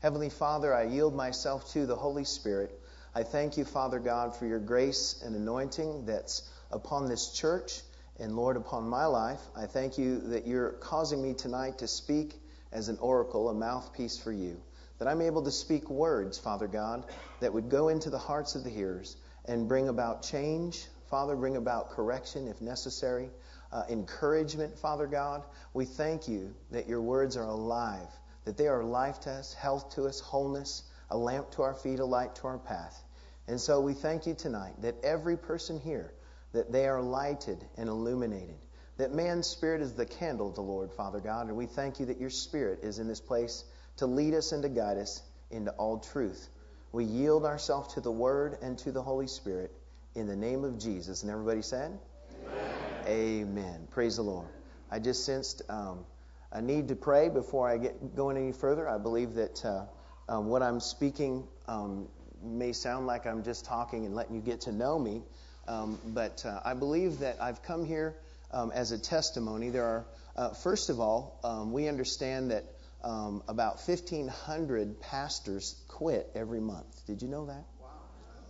Heavenly Father, I yield myself to the Holy Spirit. I thank you, Father God, for your grace and anointing that's upon this church and, Lord, upon my life. I thank you that you're causing me tonight to speak as an oracle, a mouthpiece for you. That I'm able to speak words, Father God, that would go into the hearts of the hearers and bring about change, Father, bring about correction if necessary, uh, encouragement, Father God. We thank you that your words are alive, that they are life to us, health to us, wholeness, a lamp to our feet, a light to our path. And so we thank you tonight that every person here, that they are lighted and illuminated. That man's spirit is the candle of the Lord, Father God, and we thank you that your spirit is in this place to lead us and to guide us into all truth. We yield ourselves to the Word and to the Holy Spirit in the name of Jesus. And everybody said? Amen. Amen. Praise the Lord. I just sensed um, a need to pray before I get going any further. I believe that uh, um, what I'm speaking um, may sound like I'm just talking and letting you get to know me, um, but uh, I believe that I've come here um, as a testimony. There are, uh, first of all, um, we understand that about 1,500 pastors quit every month. Did you know that? Wow.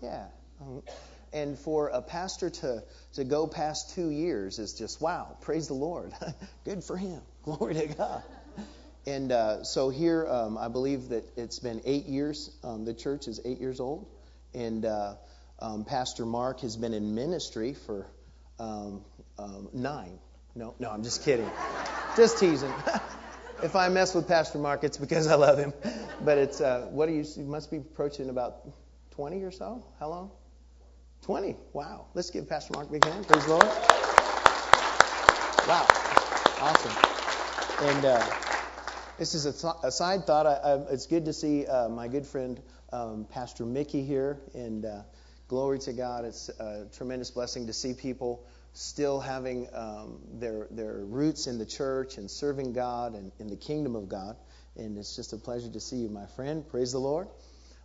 Yeah. And for a pastor to, to go past two years is just, wow, praise the Lord. Good for him. Glory to God. And uh, so here, um, I believe that it's been eight years. Um, the church is eight years old. And uh, um, Pastor Mark has been in ministry for um, um, nine. No, no, I'm just kidding. just teasing. if I mess with Pastor Mark, it's because I love him. But it's, uh, what are you, you must be approaching about 20 or so? How long? 20. Wow. Let's give Pastor Mark a big hand. Praise the Lord. Wow. Awesome. And uh, this is a, th- a side thought. I, I, it's good to see uh, my good friend um, Pastor Mickey here. And uh, glory to God. It's a tremendous blessing to see people still having um, their, their roots in the church and serving God and in the kingdom of God. And it's just a pleasure to see you, my friend. Praise the Lord.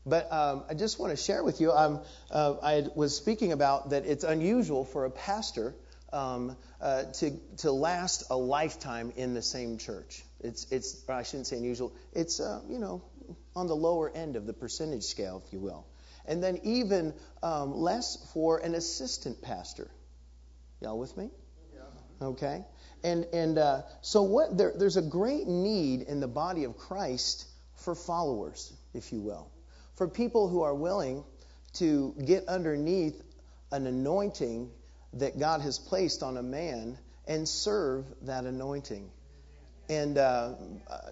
But um, I just want to share with you, uh, I was speaking about that it's unusual for a pastor um, uh, to, to last a lifetime in the same church. It's, it's I shouldn't say unusual, it's, uh, you know, on the lower end of the percentage scale, if you will. And then even um, less for an assistant pastor. Y'all with me? Yeah. Okay. And, and uh, so what there, there's a great need in the body of Christ for followers, if you will for people who are willing to get underneath an anointing that God has placed on a man and serve that anointing. And, uh,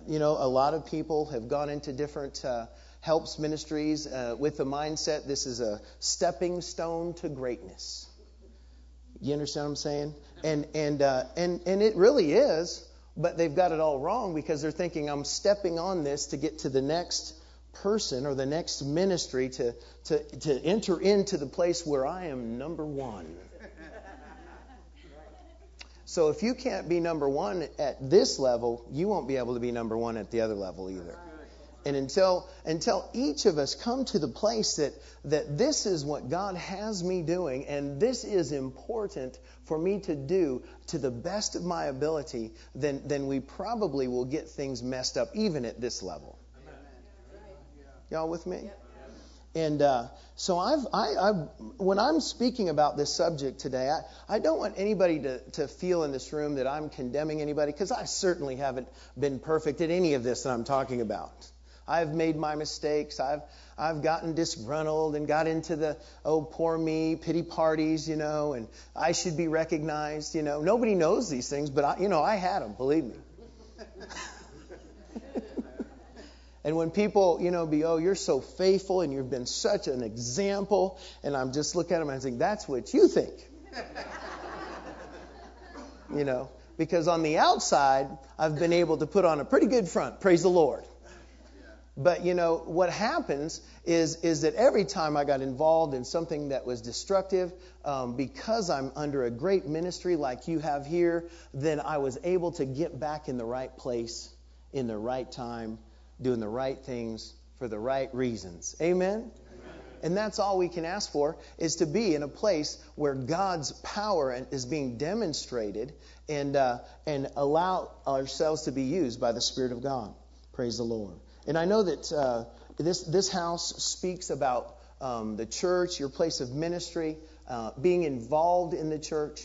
you know, a lot of people have gone into different uh, helps ministries uh, with the mindset this is a stepping stone to greatness. You understand what I'm saying? And, and, uh, and, and it really is, but they've got it all wrong because they're thinking I'm stepping on this to get to the next person or the next ministry to, to, to enter into the place where I am number one. So if you can't be number one at this level, you won't be able to be number one at the other level either. And until until each of us come to the place that that this is what God has me doing, and this is important for me to do to the best of my ability, then then we probably will get things messed up even at this level. Y'all with me? And uh, so I've, I, I, when I'm speaking about this subject today, I, I don't want anybody to, to feel in this room that I'm condemning anybody because I certainly haven't been perfect at any of this that I'm talking about. I've made my mistakes. I've, I've gotten disgruntled and got into the, oh, poor me, pity parties, you know, and I should be recognized, you know. Nobody knows these things, but, I, you know, I had them, believe me. And when people, you know, be, oh, you're so faithful and you've been such an example, and I'm just looking at them and I think, that's what you think. you know, because on the outside, I've been able to put on a pretty good front. Praise the Lord. But you know what happens is is that every time I got involved in something that was destructive, um, because I'm under a great ministry like you have here, then I was able to get back in the right place in the right time doing the right things for the right reasons. Amen? And that's all we can ask for is to be in a place where God's power is being demonstrated and, uh, and allow ourselves to be used by the Spirit of God. Praise the Lord. And I know that uh, this this house speaks about um, the church, your place of ministry, uh, being involved in the church,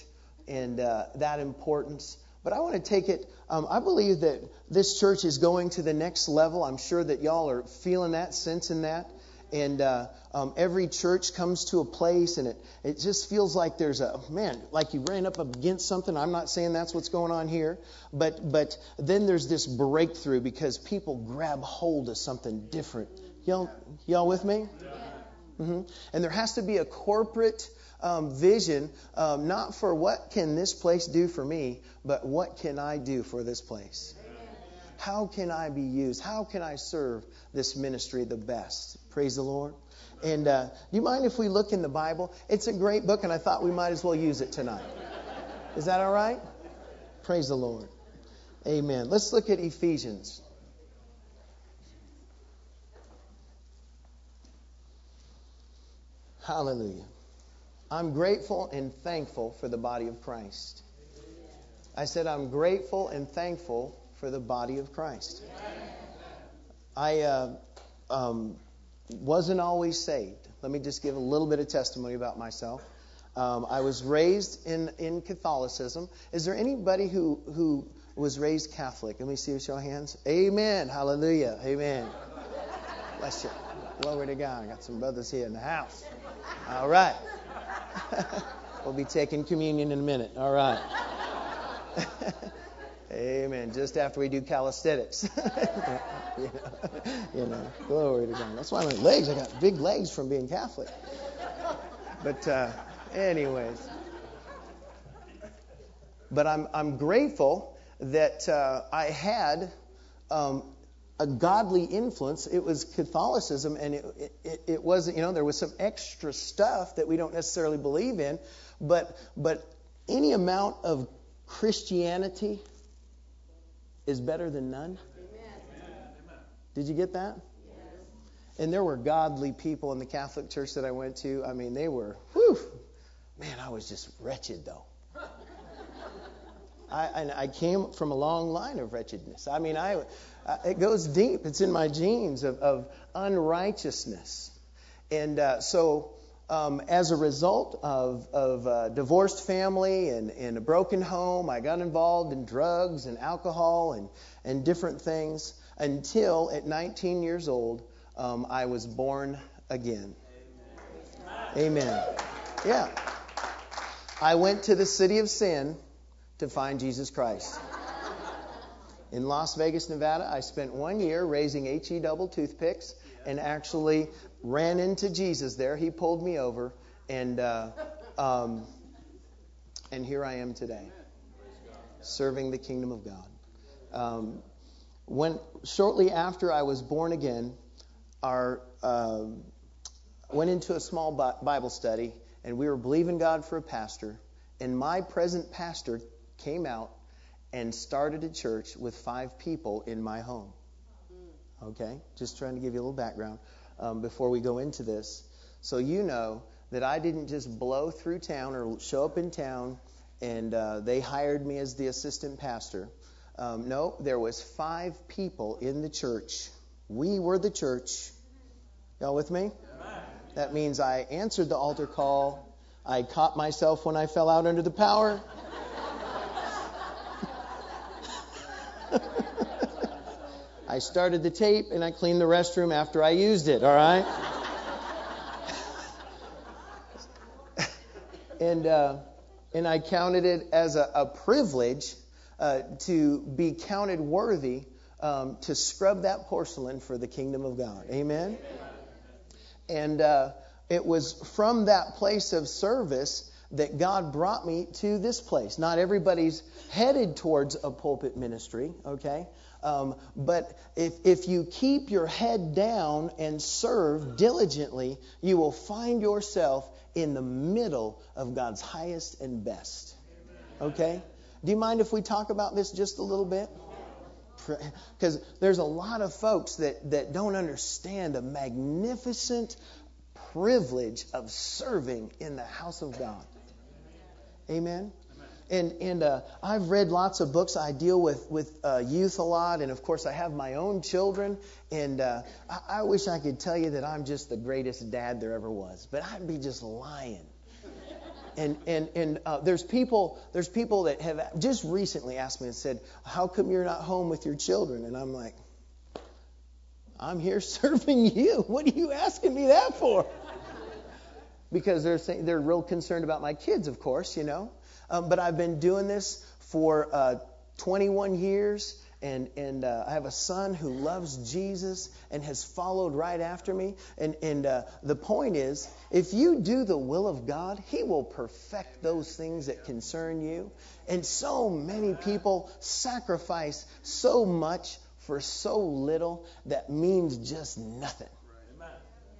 and uh, that importance. But I want to take it. Um, I believe that this church is going to the next level. I'm sure that y'all are feeling that, sensing that. And uh, um, every church comes to a place, and it, it just feels like there's a man, like you ran up against something. I'm not saying that's what's going on here, but but then there's this breakthrough because people grab hold of something different. Y'all, y'all with me? Mm-hmm. And there has to be a corporate um, vision, um, not for what can this place do for me, but what can I do for this place? How can I be used? How can I serve this ministry the best? Praise the Lord. And uh, do you mind if we look in the Bible? It's a great book, and I thought we might as well use it tonight. Is that all right? Praise the Lord. Amen. Let's look at Ephesians. Hallelujah. I'm grateful and thankful for the body of Christ. I said, I'm grateful and thankful for the body of Christ. I uh, um, wasn't always saved. Let me just give a little bit of testimony about myself. Um, I was raised in, in Catholicism. Is there anybody who, who was raised Catholic? Let me see you show hands. Amen. Hallelujah. Amen. Bless you. Glory to God. I got some brothers here in the house. All right. we'll be taking communion in a minute. All right. Amen. Just after we do calisthenics. you, know, glory to God. That's why my legs, I got big legs from being Catholic. But, uh, anyways. But I'm, I'm grateful that uh, I had um, a godly influence. It was Catholicism, and it, it, it wasn't, you know, there was some extra stuff that we don't necessarily believe in, but, but any amount of Christianity is better than none. Amen. Did you get that? Yes. And there were godly people in the Catholic church that I went to. I mean, they were, whew, man, I was just wretched though. I, and I came from a long line of wretchedness. I mean, I, it goes deep. It's in my genes of, of unrighteousness. And uh, so um, as a result of, of a divorced family and, and a broken home, I got involved in drugs and alcohol and, and different things until at 19 years old, um, I was born again. Amen. Amen. Yeah. I went to the city of sin to find Jesus Christ. In Las Vegas, Nevada, I spent one year raising HE double toothpicks and actually ran into Jesus there. He pulled me over, and uh, um, and here I am today, serving the kingdom of God. Um, when shortly after I was born again, our uh, went into a small Bible study, and we were believing God for a pastor. And my present pastor came out and started a church with five people in my home. Okay, just trying to give you a little background um, before we go into this. So you know that I didn't just blow through town or show up in town and uh, they hired me as the assistant pastor. Um, no, there was five people in the church. We were the church. Y'all with me? That means I answered the altar call. I caught myself when I fell out under the power. I started the tape and I cleaned the restroom after I used it, all right? and, uh, and I counted it as a, a privilege uh, to be counted worthy um, to scrub that porcelain for the kingdom of God. Amen? And uh, it was from that place of service that God brought me to this place. Not everybody's headed towards a pulpit ministry, okay? Um, but if, if you keep your head down and serve diligently, you will find yourself in the middle of God's highest and best. Okay? Do you mind if we talk about this just a little bit? Because there's a lot of folks that, that don't understand the magnificent privilege of serving in the house of God. Amen? and and uh, I've read lots of books. I deal with with uh, youth a lot, and of course I have my own children. And uh, I, I wish I could tell you that I'm just the greatest dad there ever was, but I'd be just lying. And and and uh, there's people there's people that have just recently asked me and said, "How come you're not home with your children?" And I'm like, "I'm here serving you. What are you asking me that for?" Because they're saying, they're real concerned about my kids, of course, you know. Um, but I've been doing this for uh, 21 years, and and uh, I have a son who loves Jesus and has followed right after me. And and uh, the point is, if you do the will of God, He will perfect those things that concern you. And so many people sacrifice so much for so little that means just nothing.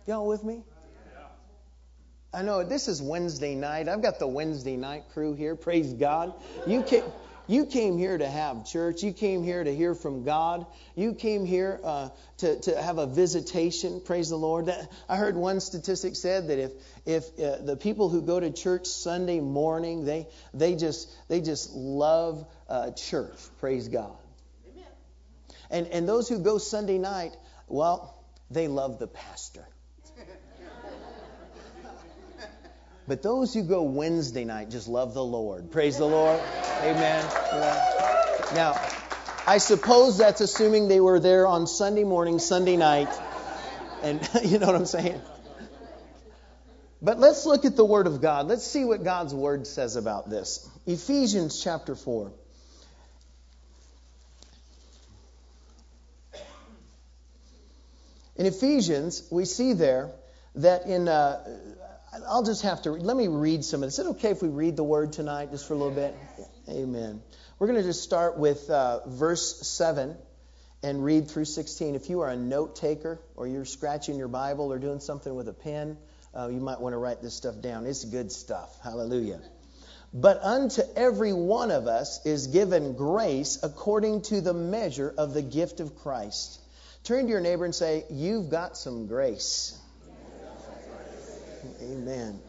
Y'all with me? I know this is Wednesday night. I've got the Wednesday night crew here. Praise God. You came, you came here to have church. You came here to hear from God. You came here uh, to, to have a visitation. Praise the Lord. That, I heard one statistic said that if if uh, the people who go to church Sunday morning, they they just they just love uh, church. Praise God. Amen. And and those who go Sunday night, well, they love the pastor. But those who go Wednesday night just love the Lord. Praise the Lord. Amen. Now, I suppose that's assuming they were there on Sunday morning, Sunday night. And you know what I'm saying? But let's look at the Word of God. Let's see what God's Word says about this. Ephesians chapter 4. In Ephesians, we see there that in uh, I'll just have to let me read some of this. Is it okay if we read the word tonight just for a little bit? Amen. We're going to just start with uh, verse 7 and read through 16. If you are a note taker or you're scratching your Bible or doing something with a pen, uh, you might want to write this stuff down. It's good stuff. Hallelujah. But unto every one of us is given grace according to the measure of the gift of Christ. Turn to your neighbor and say, You've got some grace. Amen.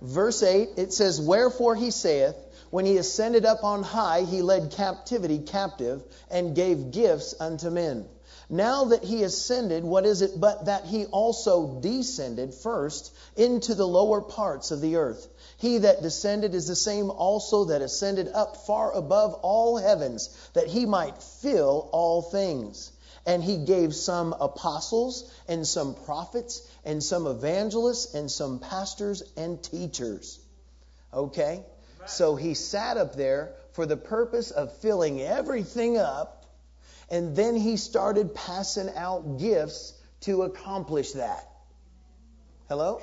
Verse 8, it says, Wherefore he saith, When he ascended up on high, he led captivity captive and gave gifts unto men. Now that he ascended, what is it but that he also descended first into the lower parts of the earth? He that descended is the same also that ascended up far above all heavens, that he might fill all things. And he gave some apostles, and some prophets, and some evangelists, and some pastors and teachers. Okay? So he sat up there for the purpose of filling everything up, and then he started passing out gifts to accomplish that. Hello?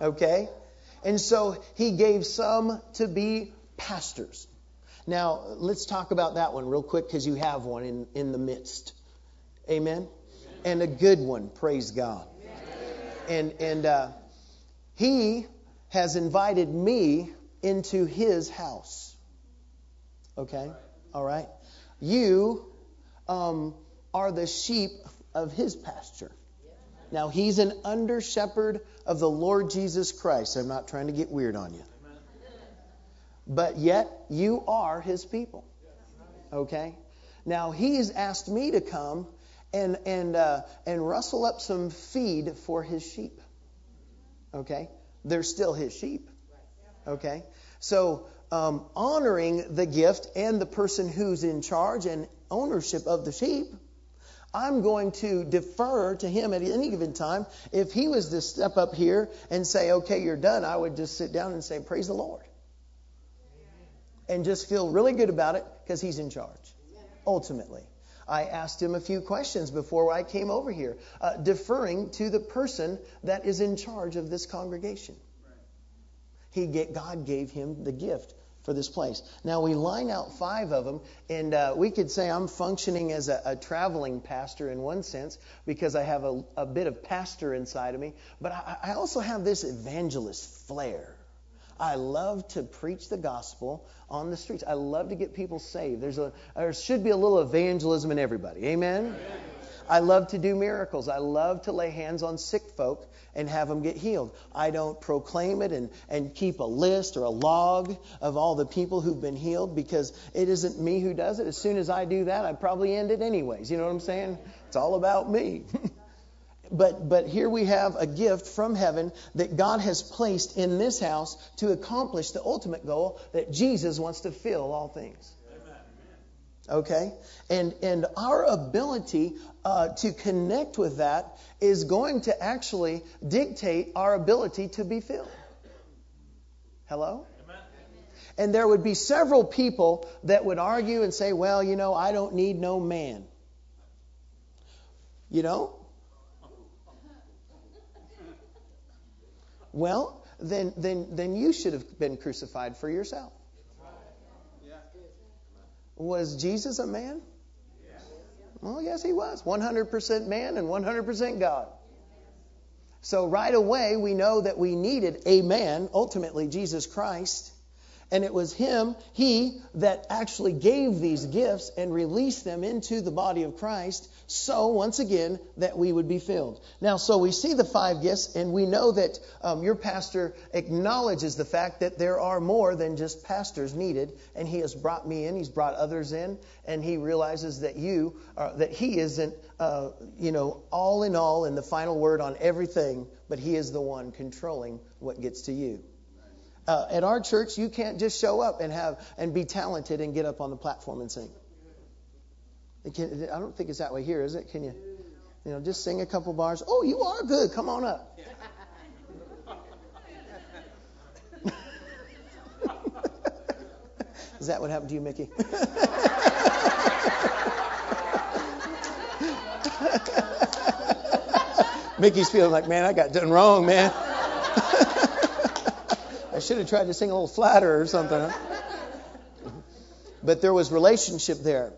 Okay? And so he gave some to be pastors. Now, let's talk about that one real quick because you have one in, in the midst. Amen? And a good one, praise God. And, and uh, he has invited me into his house. Okay? All right? You um, are the sheep of his pasture. Now, he's an under shepherd of the Lord Jesus Christ. I'm not trying to get weird on you but yet you are his people. Okay? Now he's asked me to come and and uh, and rustle up some feed for his sheep. Okay? They're still his sheep. Okay? So um, honoring the gift and the person who's in charge and ownership of the sheep, I'm going to defer to him at any given time. If he was to step up here and say, "Okay, you're done," I would just sit down and say, "Praise the Lord." And just feel really good about it because he's in charge, ultimately. I asked him a few questions before I came over here, uh, deferring to the person that is in charge of this congregation. He get, God gave him the gift for this place. Now we line out five of them, and uh, we could say I'm functioning as a, a, traveling pastor in one sense because I have a, a bit of pastor inside of me, but I, I also have this evangelist flair. I love to preach the gospel on the streets. I love to get people saved. There's a there should be a little evangelism in everybody. Amen. Amen. I love to do miracles. I love to lay hands on sick folk and have them get healed. I don't proclaim it and, and keep a list or a log of all the people who've been healed because it isn't me who does it. As soon as I do that, I probably end it anyways. You know what I'm saying? It's all about me. but but here we have a gift from heaven that God has placed in this house to accomplish the ultimate goal that Jesus wants to fill all things. Okay? And, and our ability uh, to connect with that is going to actually dictate our ability to be filled. Hello? And there would be several people that would argue and say, well, you know, I don't need no man. You know? Well, then, then, then you should have been crucified for yourself. Was Jesus a man? Well, yes, he was. 100% man and 100% God. So right away, we know that we needed a man, ultimately Jesus Christ. And it was him, he, that actually gave these gifts and released them into the body of Christ so, once again, that we would be filled. Now, so we see the five gifts, and we know that um, your pastor acknowledges the fact that there are more than just pastors needed, and he has brought me in, he's brought others in, and he realizes that you, are, that he isn't, uh, you know, all in all and the final word on everything, but he is the one controlling what gets to you. Uh, at our church, you can't just show up and have and be talented and get up on the platform and sing. Can, I don't think it's that way here, is it? Can you, you know, just sing a couple bars? Oh, you are good. Come on up. is that what happened to you, Mickey? Mickey's feeling like, man, I got done wrong, man. Should have tried to sing a little flatter or something. But there was relationship there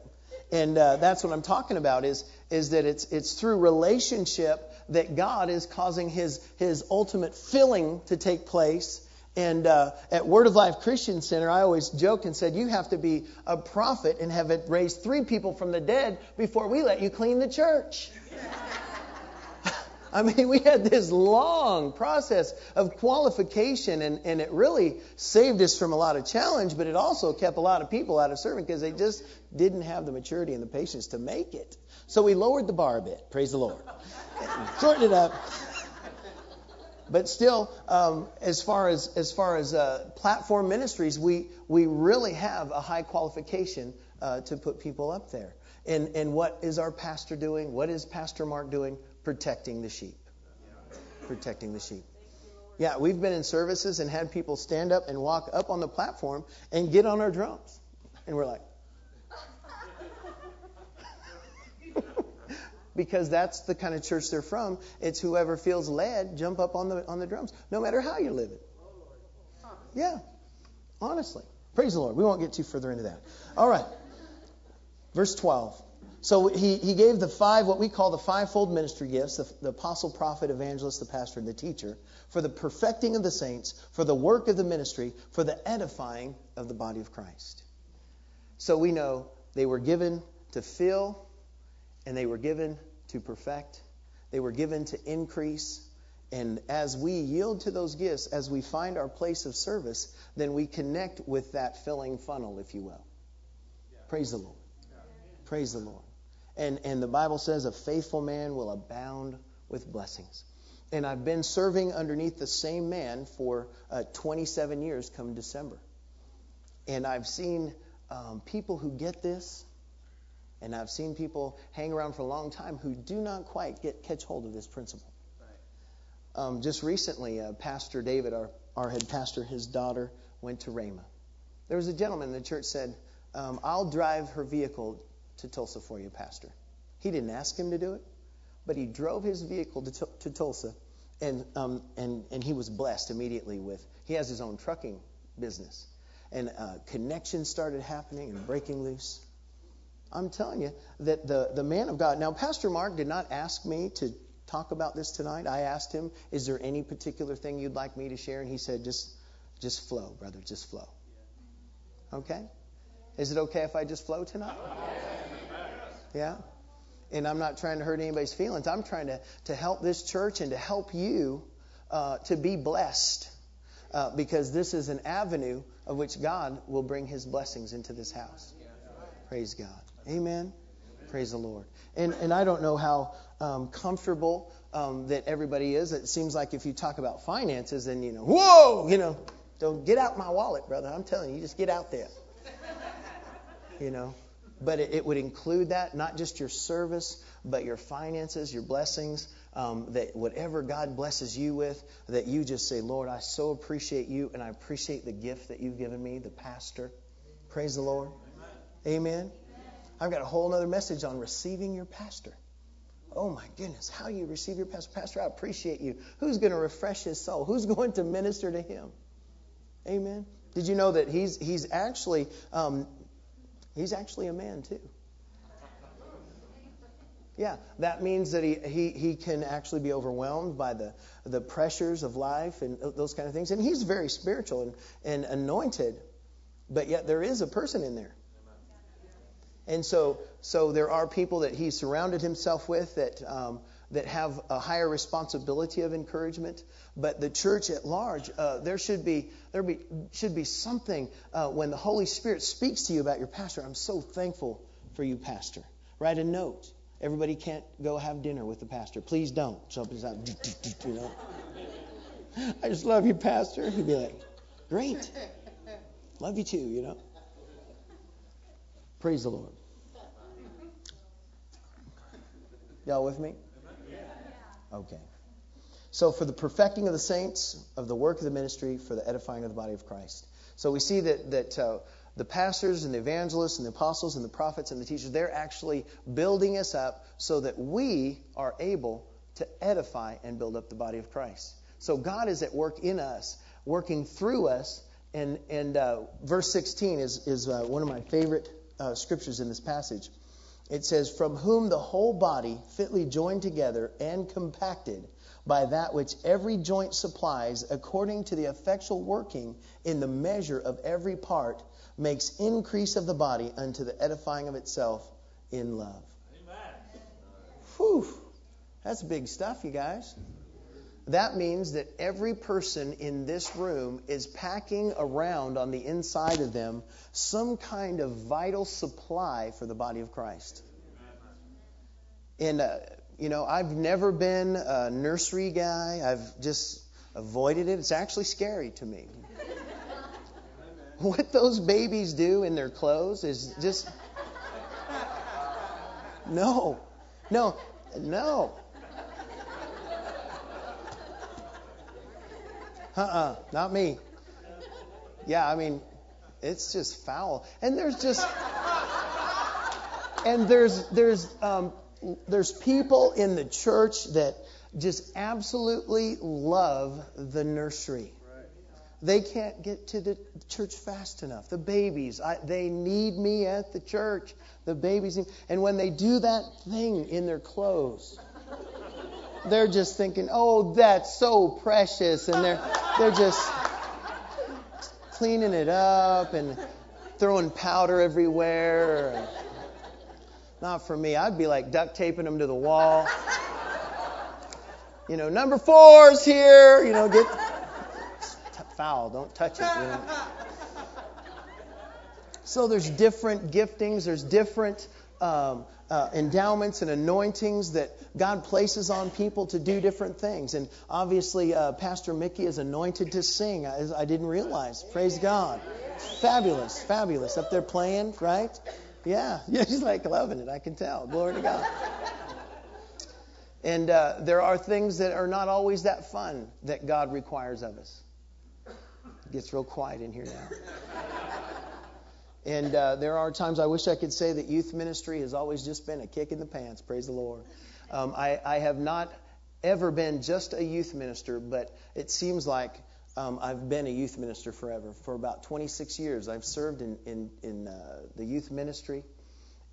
and uh, that's what I'm talking about is is that it's it's through relationship that God is causing His His ultimate filling to take place. And uh, at Word of Life Christian Center, I always joke and said, you have to be a prophet and have it raised three people from the dead before we let you clean the church. I mean, we had this long process of qualification, and, and it really saved us from a lot of challenge, but it also kept a lot of people out of serving because they just didn't have the maturity and the patience to make it. So we lowered the bar a bit. Praise the Lord. Shortened it up. But still, um, as far as as far as uh, platform ministries, we we really have a high qualification uh, to put people up there. And and what is our pastor doing? What is Pastor Mark doing? Protecting the sheep. Protecting the sheep. Yeah, we've been in services and had people stand up and walk up on the platform and get on our drums. And we're like, because that's the kind of church they're from. It's whoever feels led, jump up on the on the drums, no matter how you're living. Yeah, honestly. Praise the Lord. We won't get too further into that. All right. Verse 12. So he, he gave the five, what we call the fivefold ministry gifts the, the apostle, prophet, evangelist, the pastor, and the teacher for the perfecting of the saints, for the work of the ministry, for the edifying of the body of Christ. So we know they were given to fill, and they were given to perfect, they were given to increase. And as we yield to those gifts, as we find our place of service, then we connect with that filling funnel, if you will. Yeah. Praise the Lord. Yeah. Praise the Lord. And, and the Bible says a faithful man will abound with blessings. And I've been serving underneath the same man for uh, 27 years come December. And I've seen um, people who get this, and I've seen people hang around for a long time who do not quite get catch hold of this principle. Um, just recently, uh, Pastor David, our, our head pastor, his daughter went to Rhema. There was a gentleman in the church said, um, "I'll drive her vehicle to Tulsa for you, Pastor. He didn't ask him to do it, but he drove his vehicle to, to Tulsa, and, um, and, and he was blessed immediately with, he has his own trucking business. And uh, connections started happening and breaking loose. I'm telling you that the, the man of God, now, Pastor Mark did not ask me to talk about this tonight. I asked him, Is there any particular thing you'd like me to share? And he said, Just, just flow, brother, just flow. Okay? Is it okay if I just flow tonight? Yeah? and I'm not trying to hurt anybody's feelings. I'm trying to, to help this church and to help you uh, to be blessed uh, because this is an avenue of which God will bring his blessings into this house. Praise God. Amen. Praise the Lord. And, and I don't know how um, comfortable um, that everybody is. It seems like if you talk about finances, then, you know, whoa, you know, don't get out my wallet, brother. I'm telling you, you just get out there. You know, but it, it would include that, not just your service, but your finances, your blessings, um, that whatever God blesses you with, that you just say, Lord, I so appreciate you, and I appreciate the gift that you've given me, the pastor. Praise the Lord. Amen. Amen. I've got a whole other message on receiving your pastor. Oh my goodness, how you receive your pastor. Pastor, I appreciate you. Who's going to refresh his soul? Who's going to minister to him? Amen. Did you know that he's he's actually um, he's actually a man too? Yeah, that means that he, he, he can actually be overwhelmed by the, the pressures of life and those kind of things. And he's very spiritual and, and anointed, but yet there is a person in there. And so, so there are people that he surrounded himself with that, um, that have a higher responsibility of encouragement. But the church at large, uh, there should be there be, should be something uh, when the Holy Spirit speaks to you about your pastor. I'm so thankful for you, pastor. Write a note. Everybody can't go have dinner with the pastor. Please don't. Somebody's out, you know. I just love you, pastor. He'd be like, great. Love you too, you know. Praise the Lord. Y'all with me? Okay. So, for the perfecting of the saints, of the work of the ministry, for the edifying of the body of Christ. So, we see that, that uh, the pastors and the evangelists and the apostles and the prophets and the teachers, they're actually building us up so that we are able to edify and build up the body of Christ. So, God is at work in us, working through us. And, and uh, verse 16 is, is uh, one of my favorite uh, scriptures in this passage. It says, From whom the whole body, fitly joined together and compacted by that which every joint supplies, according to the effectual working in the measure of every part, makes increase of the body unto the edifying of itself in love. Amen. Whew. That's big stuff, you guys. That means that every person in this room is packing around on the inside of them some kind of vital supply for the body of Christ. And, uh, you know, I've never been a nursery guy, I've just avoided it. It's actually scary to me. what those babies do in their clothes is just. No, no, no. Uh-uh, not me. Yeah, I mean, it's just foul. And there's just and there's there's um, there's people in the church that just absolutely love the nursery. They can't get to the church fast enough. The babies, I, they need me at the church. The babies, and when they do that thing in their clothes, they're just thinking, "Oh, that's so precious," and they're they're just cleaning it up and throwing powder everywhere. Not for me. I'd be like duct taping them to the wall. You know, number four's here. You know, get foul. Don't touch it. You know. So there's different giftings. There's different um, uh, endowments and anointings that God places on people to do different things. And obviously, uh, Pastor Mickey is anointed to sing. I, I didn't realize. Praise God. Fabulous, fabulous. Up there playing, right? Yeah, yeah, she's like loving it. I can tell. Glory to God. And uh, there are things that are not always that fun that God requires of us. It gets real quiet in here now. And uh, there are times I wish I could say that youth ministry has always just been a kick in the pants. Praise the Lord. Um, I, I, have not ever been just a youth minister, but it seems like um, I've been a youth minister forever. For about 26 years, I've served in, in, in uh, the youth ministry.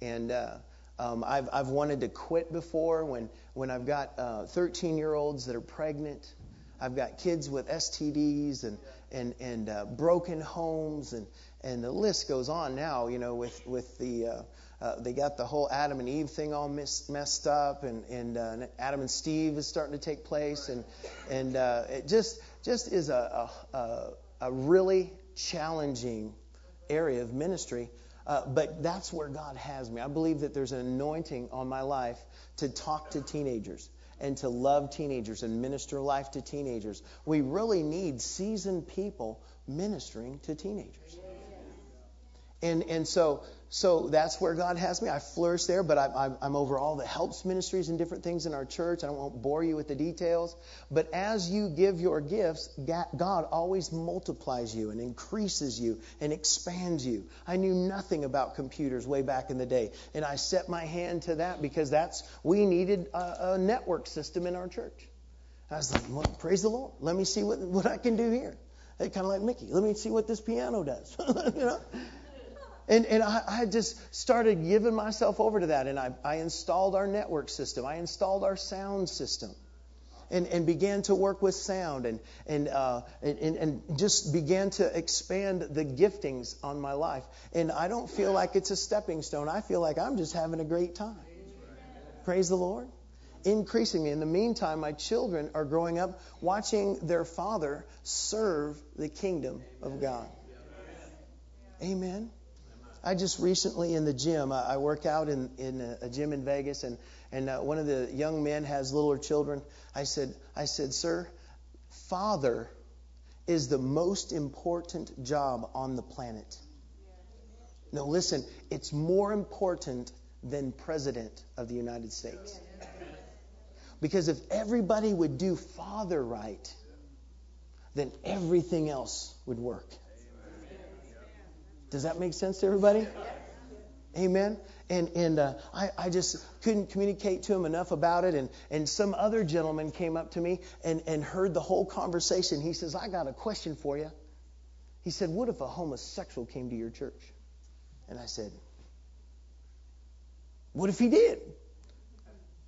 And uh, um, I've, I've wanted to quit before when, when I've got 13 uh, year olds that are pregnant. I've got kids with STDs and, and, and uh, broken homes and, and the list goes on now, you know, with, with the uh, uh, they got the whole Adam and Eve thing all mis- messed up, and and uh, Adam and Steve is starting to take place, and and uh, it just just is a, a a really challenging area of ministry. Uh, but that's where God has me. I believe that there's an anointing on my life to talk to teenagers and to love teenagers and minister life to teenagers. We really need seasoned people ministering to teenagers. And, and so so that's where God has me. I flourish there, but I, am over all the helps ministries and different things in our church. I won't bore you with the details. But as you give your gifts, God always multiplies you and increases you and expands you. I knew nothing about computers way back in the day, and I set my hand to that because that's we needed a, a network system in our church. I was like, well, praise the Lord. Let me see what, what I can do here. Kind of like Mickey. Let me see what this piano does. you know. And, and I, I, just started giving myself over to that. And I, I installed our network system, I installed our sound system. And, and began to work with sound and, and, uh, and, and just began to expand the giftings on my life. And I don't feel like it's a stepping stone. I feel like I'm just having a great time. Praise the Lord increasing me. In the meantime, my children are growing up watching their father serve the kingdom of God. Amen. I just recently in the gym, I, work out in, in a, a, gym in Vegas, and, and uh, one of the young men has littler children. I said, I said, sir, father is the most important job on the planet. No, listen, it's more important than president of the United States. Because if everybody would do father right, then everything else would work. Does that make sense to everybody? Amen. And and uh, I I just couldn't communicate to him enough about it. And and some other gentleman came up to me and and heard the whole conversation. He says, I got a question for you. He said, What if a homosexual came to your church? And I said, What if he did?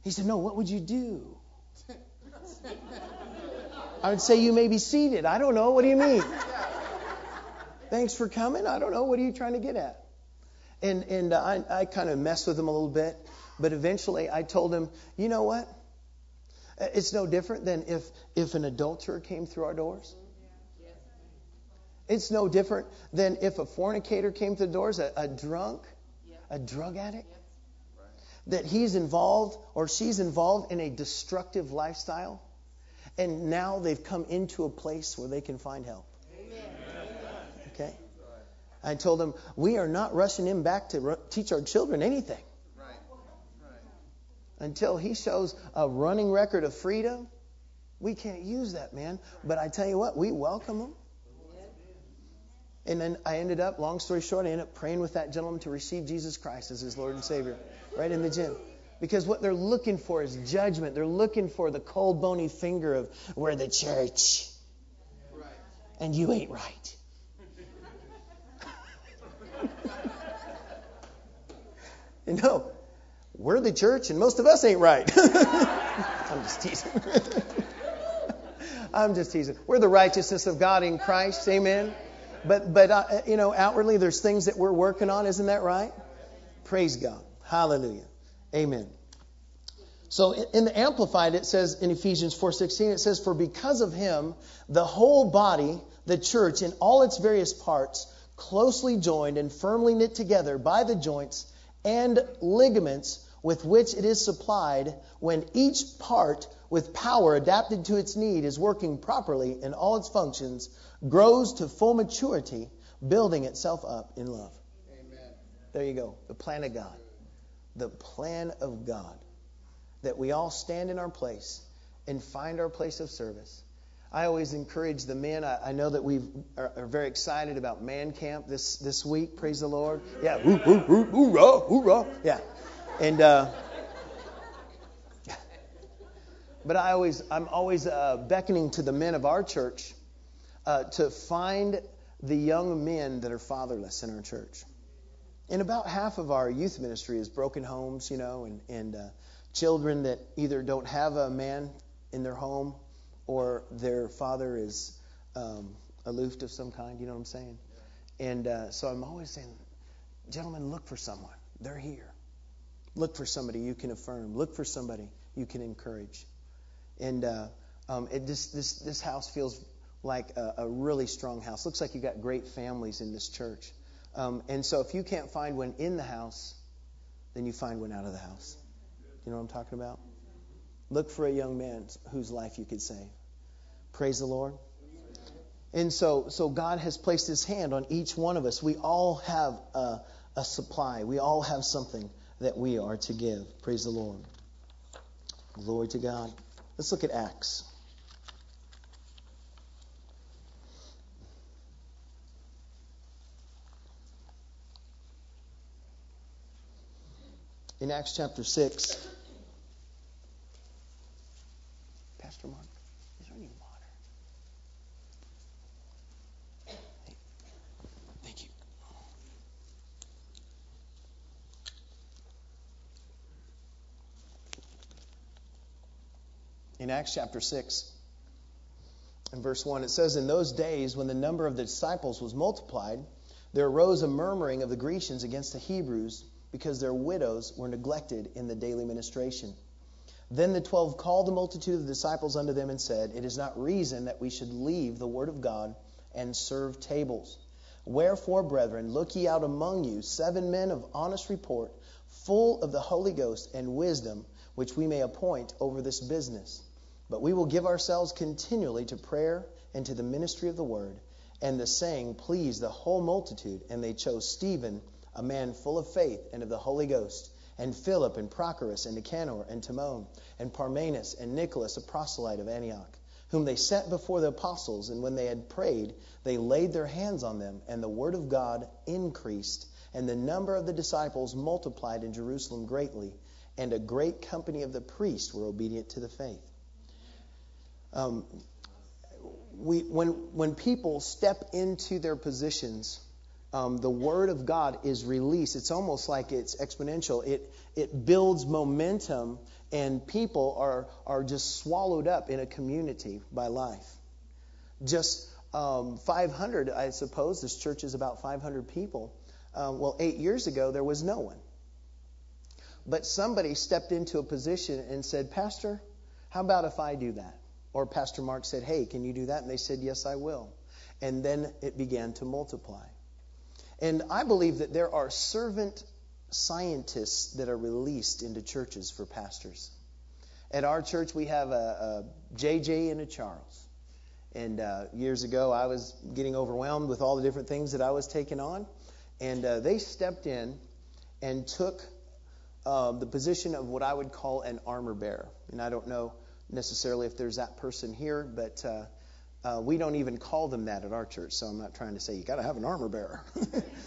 He said, No. What would you do? I would say you may be seated. I don't know. What do you mean? Thanks for coming. I don't know. What are you trying to get at? And, and I, I kind of messed with him a little bit. But eventually I told him, you know what? It's no different than if, if an adulterer came through our doors. It's no different than if a fornicator came through the doors, a, a drunk, a drug addict, that he's involved or she's involved in a destructive lifestyle, and now they've come into a place where they can find help. Okay? I told them, we are not rushing him back to teach our children anything. Until he shows a running record of freedom, we can't use that, man. But I tell you what, we welcome him. And then I ended up, long story short, I ended up praying with that gentleman to receive Jesus Christ as his Lord and Savior right in the gym. Because what they're looking for is judgment. They're looking for the cold, bony finger of we're the church. And you ain't right. You know, we're the church and most of us ain't right. I'm just teasing. I'm just teasing. We're the righteousness of God in Christ. Amen. But, but uh, you know, outwardly there's things that we're working on. Isn't that right? Praise God. Hallelujah. Amen. So in the Amplified, it says in Ephesians 4:16, it says, "For because of him, the whole body, the church, in all its various parts, closely joined and firmly knit together by the joints and ligaments with which it is supplied when each part with power adapted to its need is working properly in all its functions grows to full maturity building itself up in love. Amen. there you go. The plan of god. The plan of god. That we all stand in our place and find our place of service I always encourage the men. I, I know that we are, are, very excited about Man Camp this, this week. Praise the Lord. Yeah, hoo, hoo, hoo, hoorah, hoorah. Yeah. And, uh, but I always, I'm always uh, beckoning to the men of our church uh, to find the young men that are fatherless in our church. And about half of our youth ministry is broken homes, you know, and, and uh, children that either don't have a man in their home or their father is um, aloof of some kind. You know what I'm saying? And uh, so I'm always saying, gentlemen, look for someone. They're here. Look for somebody you can affirm. Look for somebody you can encourage. And uh, um, it just, this, this house feels like a, a, really strong house. Looks like you've got great families in this church. Um, and so if you can't find one in the house, then you find one out of the house. You know what I'm talking about? Look for a young man whose life you could save. Praise the Lord. And so, so God has placed His hand on each one of us. We all have a, a supply. We all have something that we are to give. Praise the Lord. Glory to God. Let's look at Acts. In Acts chapter 6, Pastor Mark, is there any water? Hey, thank you. In Acts chapter 6, in verse 1, it says, In those days, when the number of the disciples was multiplied, there arose a murmuring of the Grecians against the Hebrews because their widows were neglected in the daily ministration. Then the twelve called the multitude of the disciples unto them and said, It is not reason that we should leave the word of God and serve tables. Wherefore, brethren, look ye out among you seven men of honest report, full of the Holy Ghost and wisdom, which we may appoint over this business. But we will give ourselves continually to prayer and to the ministry of the word. And the saying pleased the whole multitude, and they chose Stephen, a man full of faith and of the Holy Ghost and Philip and Prochorus and Nicanor and Timon and Parmenas and Nicholas, a proselyte of Antioch, whom they set before the apostles. And when they had prayed, they laid their hands on them, and the word of God increased, and the number of the disciples multiplied in Jerusalem greatly, and a great company of the priests were obedient to the faith. Um, we, when, when people step into their positions, um, the Word of God is released. It's almost like it's exponential. It, it builds momentum, and people are, are just swallowed up in a community by life. Just um, 500, I suppose, this church is about 500 people. Um, well, eight years ago, there was no one. But somebody stepped into a position and said, Pastor, how about if I do that? Or Pastor Mark said, Hey, can you do that? And they said, Yes, I will. And then it began to multiply. And I believe that there are servant scientists that are released into churches for pastors. At our church, we have a, a JJ and a Charles. And uh, years ago, I was getting overwhelmed with all the different things that I was taking on. And uh, they stepped in and took uh, the position of what I would call an armor bearer. And I don't know necessarily if there's that person here, but uh, uh, we don't even call them that at our church, so I'm not trying to say you got to have an armor bearer.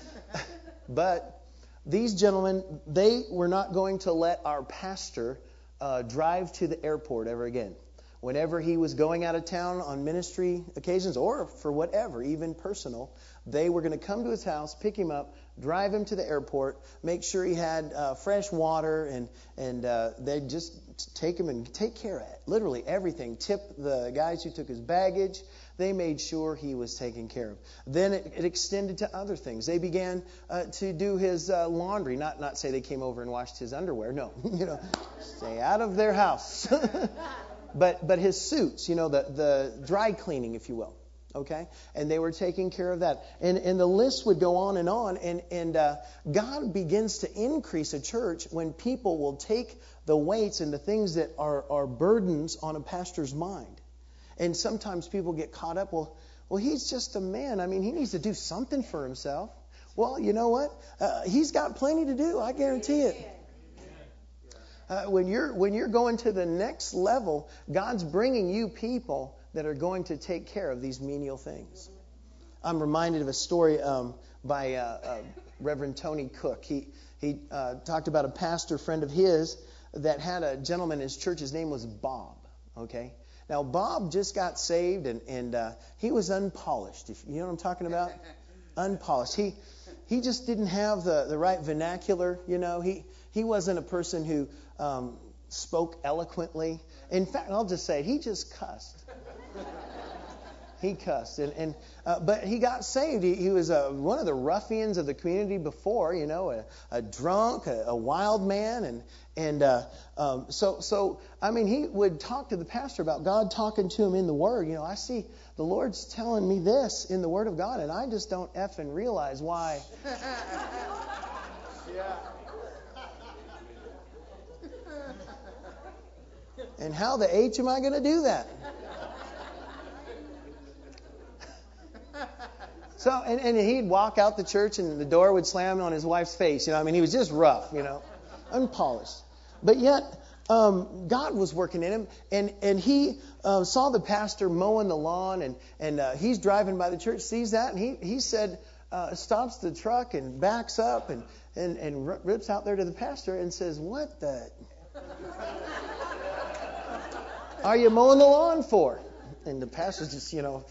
but these gentlemen, they were not going to let our pastor uh, drive to the airport ever again. Whenever he was going out of town on ministry occasions or for whatever, even personal, they were going to come to his house, pick him up, drive him to the airport, make sure he had uh, fresh water, and and uh, they'd just take him and take care of it. Literally everything. Tip the guys who took his baggage. They made sure he was taken care of. Then it, it extended to other things. They began uh, to do his uh, laundry. Not not say they came over and washed his underwear. No, you know, stay out of their house. but but his suits. You know, the the dry cleaning, if you will okay? And they were taking care of that. And, and the list would go on and on. And, and uh, God begins to increase a church when people will take the weights and the things that are, are burdens on a pastor's mind. And sometimes people get caught up, well, well, he's just a man. I mean, he needs to do something for himself. Well, you know what? Uh, he's got plenty to do. I guarantee it. Uh, when you're when you're going to the next level, God's bringing you people that are going to take care of these menial things. I'm reminded of a story um, by uh, uh, Reverend Tony Cook. He, he uh, talked about a pastor friend of his that had a gentleman in his church. His name was Bob. Okay? Now, Bob just got saved and, and uh, he was unpolished. If, you know what I'm talking about? unpolished. He, he just didn't have the, the right vernacular, you know. He, he wasn't a person who um, spoke eloquently. In fact, I'll just say it, he just cussed. He cussed, and, and uh, but he got saved. He, he was uh, one of the ruffians of the community before, you know, a, a drunk, a, a wild man, and and uh, um, so so I mean, he would talk to the pastor about God talking to him in the Word. You know, I see the Lord's telling me this in the Word of God, and I just don't effing realize why. yeah. And how the H am I going to do that? So, and, and he'd walk out the church and the door would slam on his wife's face. You know, I mean, he was just rough, you know, unpolished. But yet, um, God was working in him, and and he uh, saw the pastor mowing the lawn, and and uh, he's driving by the church, sees that, and he he said, uh, stops the truck and backs up and and and rips out there to the pastor and says, "What the are you mowing the lawn for?" And the pastor just, you know,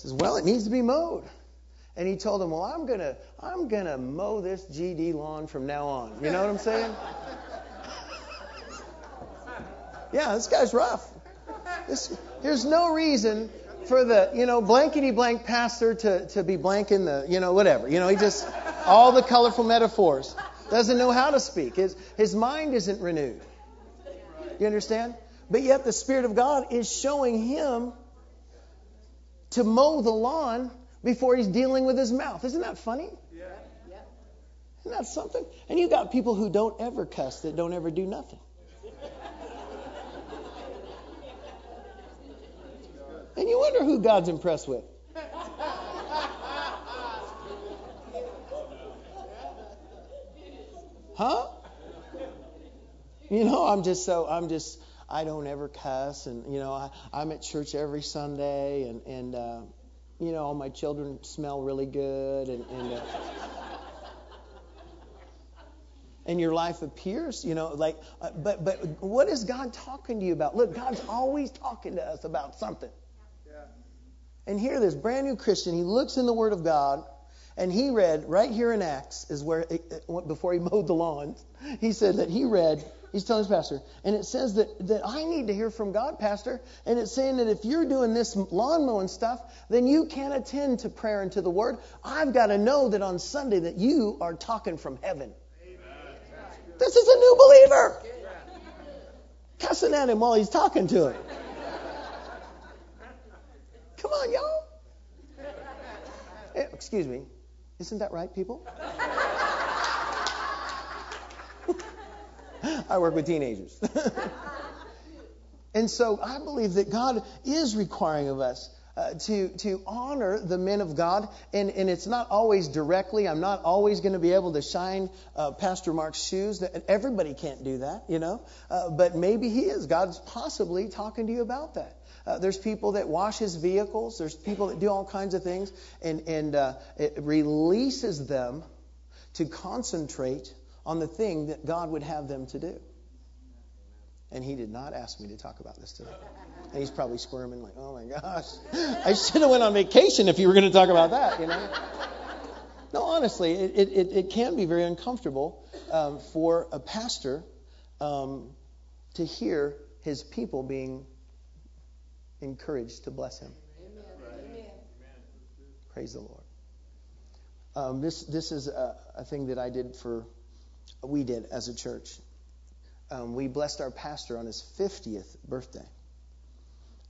says, "Well, it needs to be mowed." And he told him, "Well, I'm gonna I'm gonna mow this GD lawn from now on." You know what I'm saying? yeah, this guy's rough. This, there's no reason for the you know blankety blank pastor to to be blanking the you know whatever. You know, he just all the colorful metaphors doesn't know how to speak. His his mind isn't renewed. You understand? But yet the Spirit of God is showing him to mow the lawn before he's dealing with his mouth. Isn't that funny? Yeah. Isn't that something? And you got people who don't ever cuss that don't ever do nothing. and you wonder who God's impressed with. Huh? You know, I'm just so I'm just I don't ever cuss, and you know, I, I'm at church every Sunday, and and uh, you know, all my children smell really good, and and. Uh, and your life appears, you know, like, uh, but but what is God talking to you about? Look, God's always talking to us about something. Yeah. And here, this brand new Christian, he looks in the Word of God, and he read right here in Acts is where before he mowed the lawns, he said that he read He's telling his pastor. And it says that, that I need to hear from God, Pastor. And it's saying that if you're doing this lawn mowing stuff, then you can't attend to prayer and to the word. I've got to know that on Sunday that you are talking from heaven. Amen. This is a new believer. Cussing at him while he's talking to him. Come on, y'all. Eh, excuse me. Isn't that right, people? I work with teenagers. and so I believe that God is requiring of us uh, to to honor the men of God, and and it's not always directly. I'm not always going to be able to shine uh, Pastor Mark's shoes. Everybody can't do that, you know. Uh, but maybe he is. God's possibly talking to you about that. Uh, there's people that wash his vehicles. There's people that do all kinds of things, and and uh, it releases them to concentrate on the thing that God would have them to do. And he did not ask me to talk about this today. And he's probably squirming like, oh my gosh, I should have went on vacation if you were going to talk about that, you know. No, honestly, it, it, it can be very uncomfortable um, for a pastor um, to hear his people being encouraged to bless him. Amen. Praise the Lord. Um, this this is a, a thing that I did for we did as a church. Um, we blessed our pastor on his 50th birthday.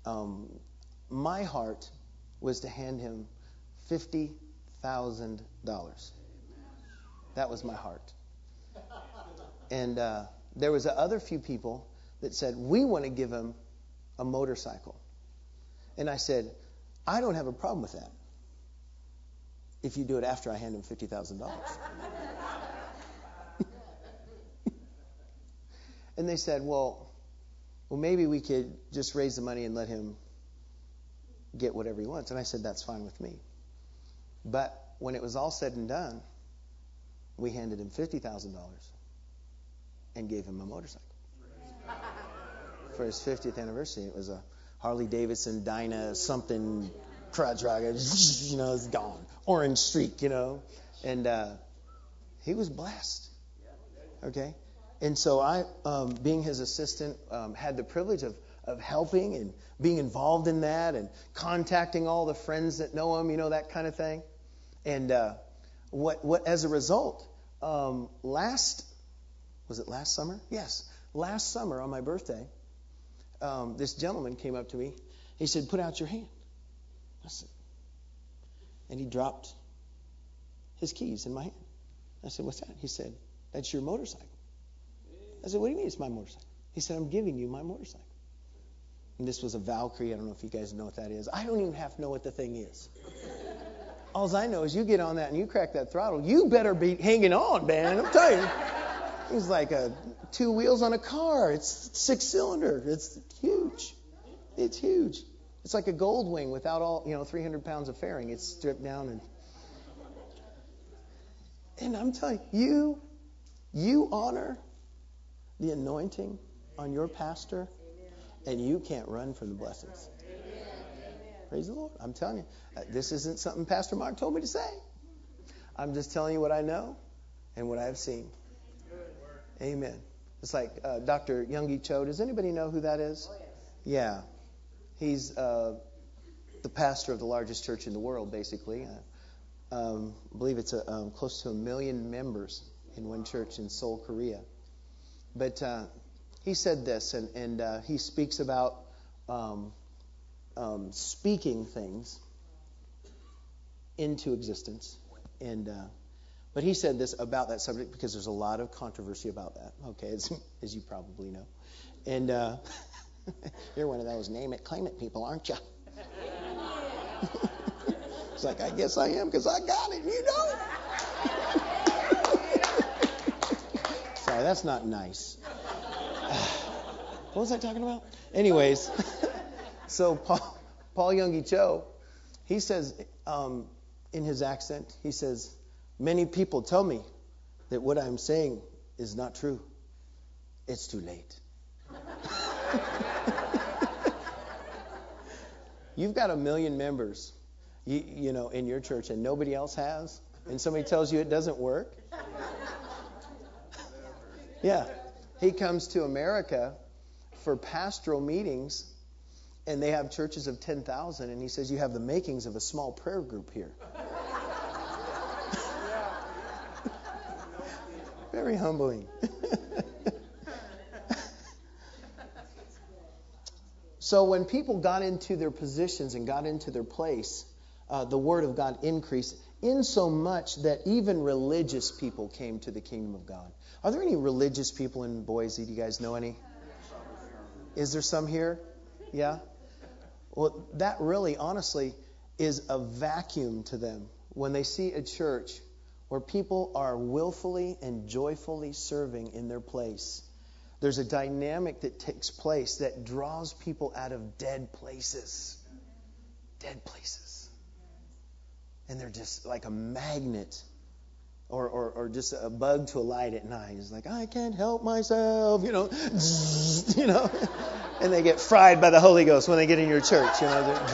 Um, my heart was to hand him $50,000. That was my heart. And uh, there was other few people that said, we want to give him a motorcycle. And I said, I don't have a problem with that if you do it after I hand him $50,000. And they said, well, well, maybe we could just raise the money and let him get whatever he wants. And I said, that's fine with me. But when it was all said and done, we handed him $50,000 and gave him a motorcycle. For his 50th anniversary, it was a Harley Davidson Dyna something crutch rocket, you know, it's gone. Orange streak, you know. And uh, he was blessed. Okay? And so I, um, being his assistant, um, had the privilege of, of helping and being involved in that and contacting all the friends that know him, you know, that kind of thing. And uh, what, what, as a result, um, last, was it last summer? Yes, last summer on my birthday, um, this gentleman came up to me. He said, "Put out your hand." I said, and he dropped his keys in my hand. I said, "What's that?" He said, "That's your motorcycle." I said, What do you mean it's my motorcycle? He said, I'm giving you my motorcycle. And this was a Valkyrie. I don't know if you guys know what that is. I don't even have to know what the thing is. All I know is you get on that and you crack that throttle, you better be hanging on, man. I'm telling you. It's like a two wheels on a car. It's six cylinder. It's huge. It's huge. It's like a gold wing without all, you know, 300 pounds of fairing. It's stripped down and. And I'm telling you, you, you honor the anointing on your pastor, and you can't run from the blessings. Praise the Lord. I'm telling you, uh, this isn't something Pastor Mark told me to say. I'm just telling you what I know and what I've seen. Amen. It's like uh, Dr. Yonggi Cho. Does anybody know who that is? Yeah. He's uh, the pastor of the largest church in the world, basically. Uh, um, I believe it's a, um, close to a million members in one church in Seoul, Korea. But uh, he said this, and, and uh, he speaks about um, um, speaking things into existence. And uh, but he said this about that subject because there's a lot of controversy about that. Okay, as, as you probably know. And uh, you're one of those name it, claim it people, aren't you? it's like I guess I am because I got it. You don't. Sorry, that's not nice. what was I talking about? Anyways, so Paul, Paul Yonggi Cho, he says um, in his accent, he says, Many people tell me that what I'm saying is not true. It's too late. You've got a million members, you, you know, in your church, and nobody else has, and somebody tells you it doesn't work. Yeah. He comes to America for pastoral meetings, and they have churches of 10,000, and he says, You have the makings of a small prayer group here. Very humbling. so when people got into their positions and got into their place, uh, the word of God increased in so much that even religious people came to the kingdom of God. Are there any religious people in Boise? Do you guys know any? Is there some here? Yeah? Well, that really, honestly, is a vacuum to them when they see a church where people are willfully and joyfully serving in their place. There's a dynamic that takes place that draws people out of dead places. Dead places. And they're just like a magnet or, or, or just a bug to a light at night. It's like, I can't help myself, you know, you know, and they get fried by the Holy Ghost when they get in your church, you know.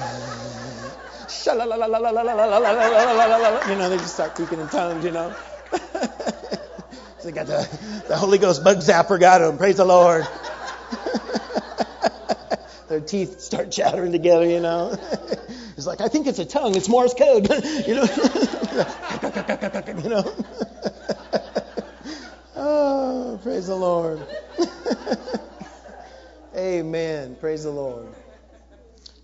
You know, they just start speaking in tongues, you know. they got the, the Holy Ghost bug zapper got them. Praise the Lord. Their teeth start chattering together, you know. It's like, I think it's a tongue. It's Morse code, you know. you know. oh, praise the Lord. Amen. Praise the Lord.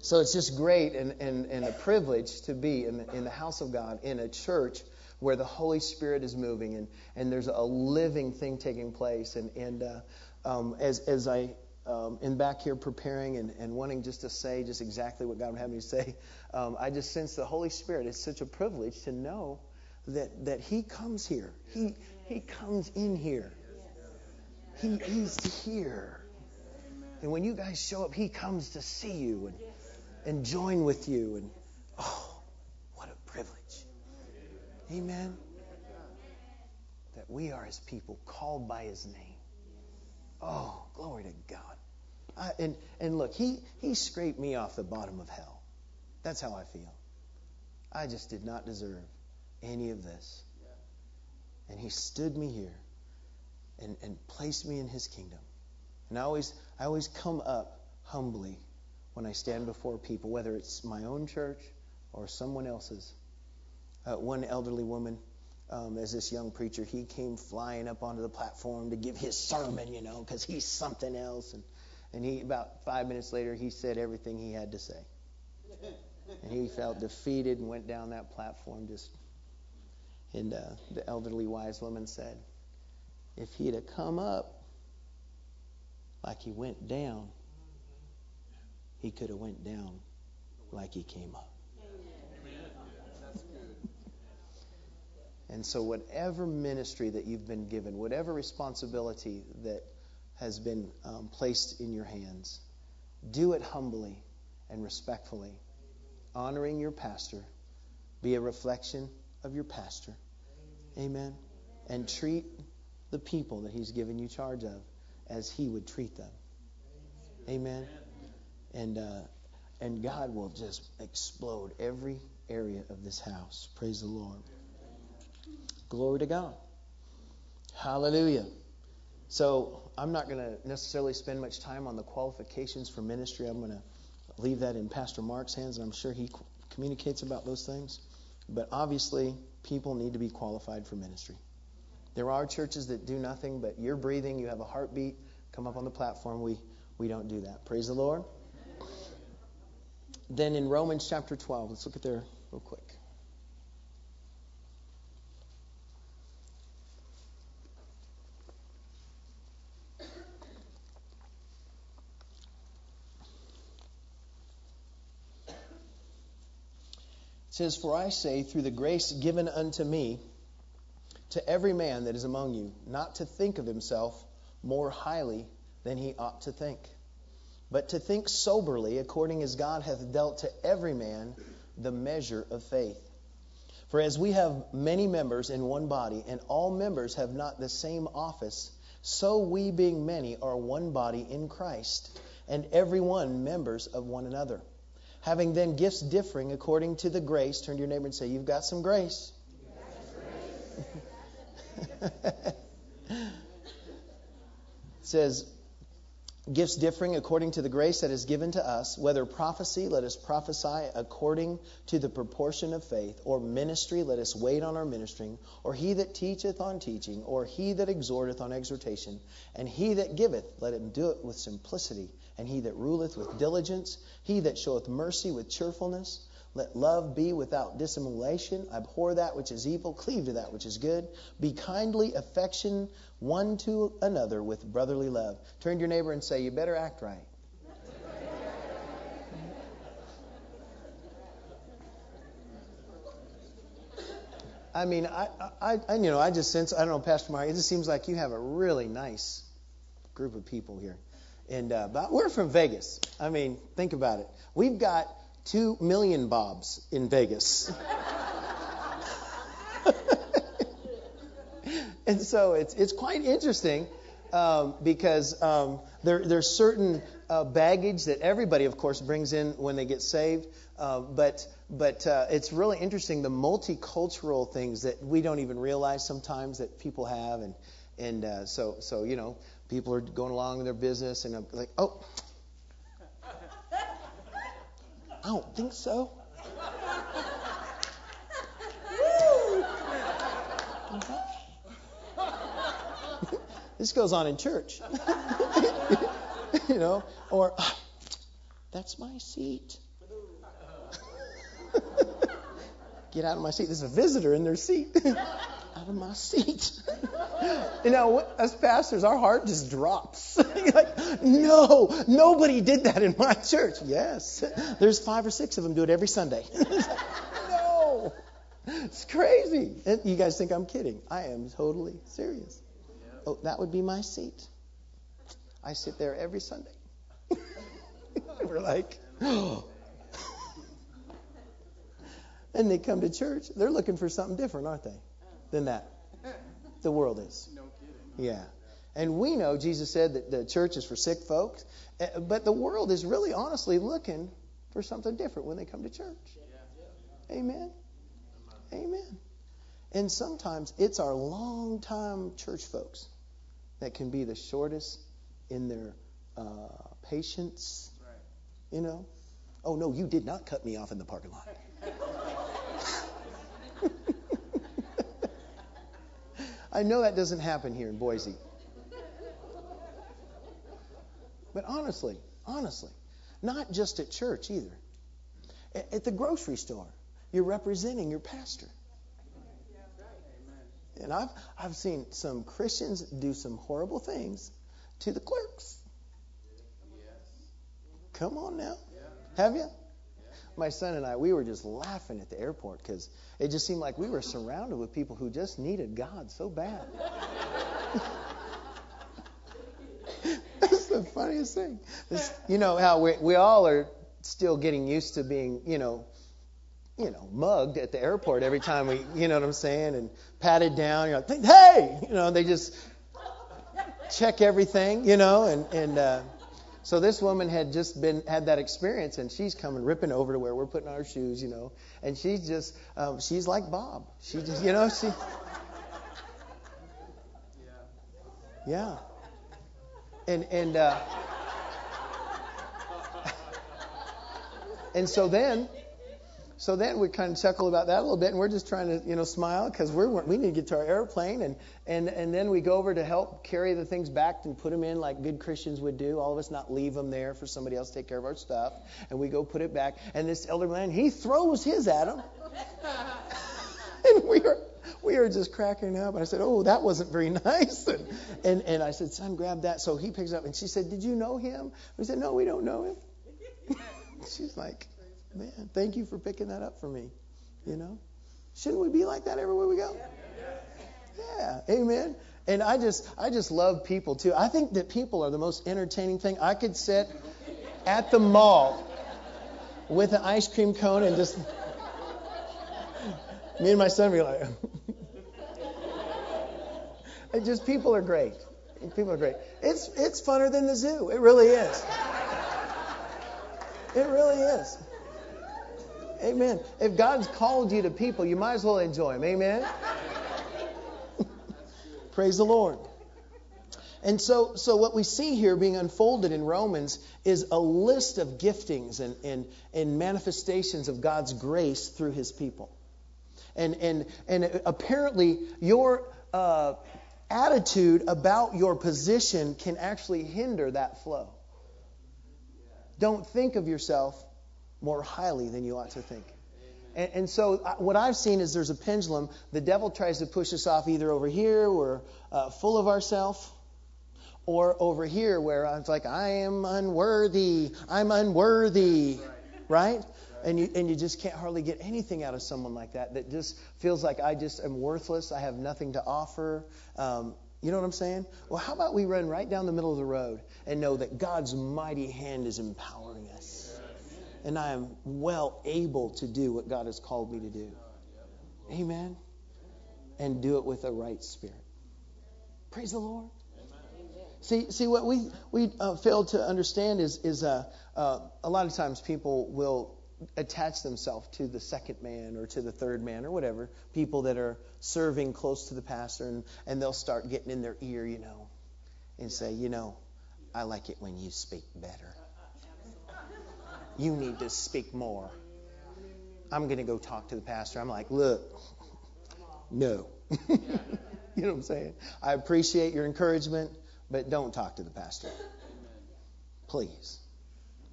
So it's just great and, and, and a privilege to be in the, in the house of God, in a church where the Holy Spirit is moving and, and there's a living thing taking place. And, and uh, um, as, as I um, in back here preparing and, and wanting just to say just exactly what God would have me say, um, I just sense the Holy Spirit. It's such a privilege to know that, that He comes here. He, he comes in here. He, he's here. And when you guys show up, He comes to see you and, and join with you. And oh, what a privilege. Amen. That we are His people, called by His name. Oh, glory to God. I, and, and look, he, he scraped me off the bottom of hell. That's how I feel. I just did not deserve any of this. And he stood me here and, and place me in his kingdom. And I always, I always come up humbly when I stand before people, whether it's my own church or someone else's. Uh, one elderly woman, um, as this young preacher, he came flying up onto the platform to give his sermon, you know, because he's something else. And, and he, about five minutes later, he said everything he had to say. And he felt defeated and went down that platform just. And uh, the elderly wise woman said, if he'd have come up like he went down, he could have went down like he came up. And so, whatever ministry that you've been given, whatever responsibility that has been um, placed in your hands, do it humbly and respectfully, honoring your pastor. Be a reflection of your pastor. Amen. And treat the people that he's given you charge of as he would treat them. Amen. And uh, and God will just explode every area of this house. Praise the Lord. Glory to God. Hallelujah. So I'm not going to necessarily spend much time on the qualifications for ministry. I'm going to leave that in Pastor Mark's hands, and I'm sure he communicates about those things. But obviously, people need to be qualified for ministry. There are churches that do nothing, but you're breathing, you have a heartbeat, come up on the platform. We, we don't do that. Praise the Lord. Then in Romans chapter 12, let's look at there real quick. It says, For I say, through the grace given unto me, to every man that is among you, not to think of himself more highly than he ought to think, but to think soberly, according as God hath dealt to every man the measure of faith. For as we have many members in one body, and all members have not the same office, so we, being many, are one body in Christ, and every one members of one another having then gifts differing according to the grace. Turn to your neighbor and say, You've got some grace. says, Gifts differing according to the grace that is given to us, whether prophecy, let us prophesy according to the proportion of faith, or ministry, let us wait on our ministering, or he that teacheth on teaching, or he that exhorteth on exhortation, and he that giveth, let him do it with simplicity and he that ruleth with diligence, he that showeth mercy with cheerfulness. Let love be without dissimulation. Abhor that which is evil, cleave to that which is good. Be kindly affection one to another with brotherly love. Turn to your neighbor and say, You better act right. I mean, I, I, I, you know, I just sense, I don't know, Pastor Mark, it just seems like you have a really nice group of people here. And uh, but we're from Vegas. I mean, think about it. We've got two million Bobs in Vegas. and so it's it's quite interesting um, because um, there there's certain uh, baggage that everybody, of course, brings in when they get saved. Uh, but but uh, it's really interesting the multicultural things that we don't even realize sometimes that people have and and uh, so so you know people are going along with their business, and I'm like, oh, I don't think so. this goes on in church. you know, or that's my seat. Get out of my seat. There's a visitor in their seat. Out of my seat. you know, as pastors, our heart just drops. like, no, nobody did that in my church. Yes, there's five or six of them do it every Sunday. no, it's crazy. You guys think I'm kidding? I am totally serious. Oh, that would be my seat. I sit there every Sunday. We're like, oh. and they come to church. They're looking for something different, aren't they? Than that. The world is. Yeah. And we know Jesus said that the church is for sick folks, eh, but the world is really honestly looking for something different when they come to church. Amen. Amen. And sometimes it's our long-time church folks that can be the shortest in their uh, patience. You know? Oh, no, you did not cut me off in the parking lot. I know that doesn't happen here in Boise. But honestly, honestly, not just at church either. At the grocery store, you're representing your pastor. And I've I've seen some Christians do some horrible things to the clerks. Come on now. Have you? My son and I, we were just laughing at the airport because it just seemed like we were surrounded with people who just needed God so bad. That's the funniest thing. This, you know how we, we all are still getting used to being, you know, you know, mugged at the airport every time we, you know what I'm saying, and patted down. You're like, hey, you know, they just check everything, you know, and and uh, so this woman had just been had that experience, and she's coming ripping over to where we're putting our shoes, you know, and she's just um, she's like Bob. She just, you know, she. Yeah. yeah. And and uh, and so then so then we kind of chuckle about that a little bit, and we're just trying to, you know, smile because we're we need to get to our airplane, and and and then we go over to help carry the things back and put them in like good Christians would do. All of us not leave them there for somebody else to take care of our stuff, and we go put it back. And this elder man, he throws his at him, and we are we are just cracking up. And I said, "Oh, that wasn't very nice." And and and I said, "Son, grab that." So he picks up, and she said, "Did you know him?" We said, "No, we don't know him." She's like, Man, thank you for picking that up for me. You know? Shouldn't we be like that everywhere we go? Yeah. Amen. And I just I just love people too. I think that people are the most entertaining thing. I could sit at the mall with an ice cream cone and just me and my son be like it just people are great. People are great. It's it's funner than the zoo. It really is. It really is. Amen. If God's called you to people, you might as well enjoy them. Amen. Praise the Lord. And so, so what we see here being unfolded in Romans is a list of giftings and, and, and manifestations of God's grace through his people. And, and, and apparently, your uh, attitude about your position can actually hinder that flow. Don't think of yourself more highly than you ought to think. And, and, so, uh, what I've seen is there's a pendulum. The devil tries to push us off either over here, we're uh, full of ourselves, or over here, where it's like, I am unworthy. I'm unworthy. Right? right? And you, and you just can't hardly get anything out of someone like that, that just feels like I just am worthless. I have nothing to offer. Um, you know what I'm saying? Well, how about we run right down the middle of the road and know that God's mighty hand is empowering us? And I am well able to do what God has called me to do. Amen. And do it with a right spirit. Praise the Lord. See, see what we we uh, fail to understand is is uh, uh, a lot of times people will attach themselves to the second man or to the third man or whatever people that are serving close to the pastor and and they'll start getting in their ear, you know, and say, you know, I like it when you speak better. You need to speak more. I'm going to go talk to the pastor. I'm like, look, no. you know what I'm saying? I appreciate your encouragement, but don't talk to the pastor. Please.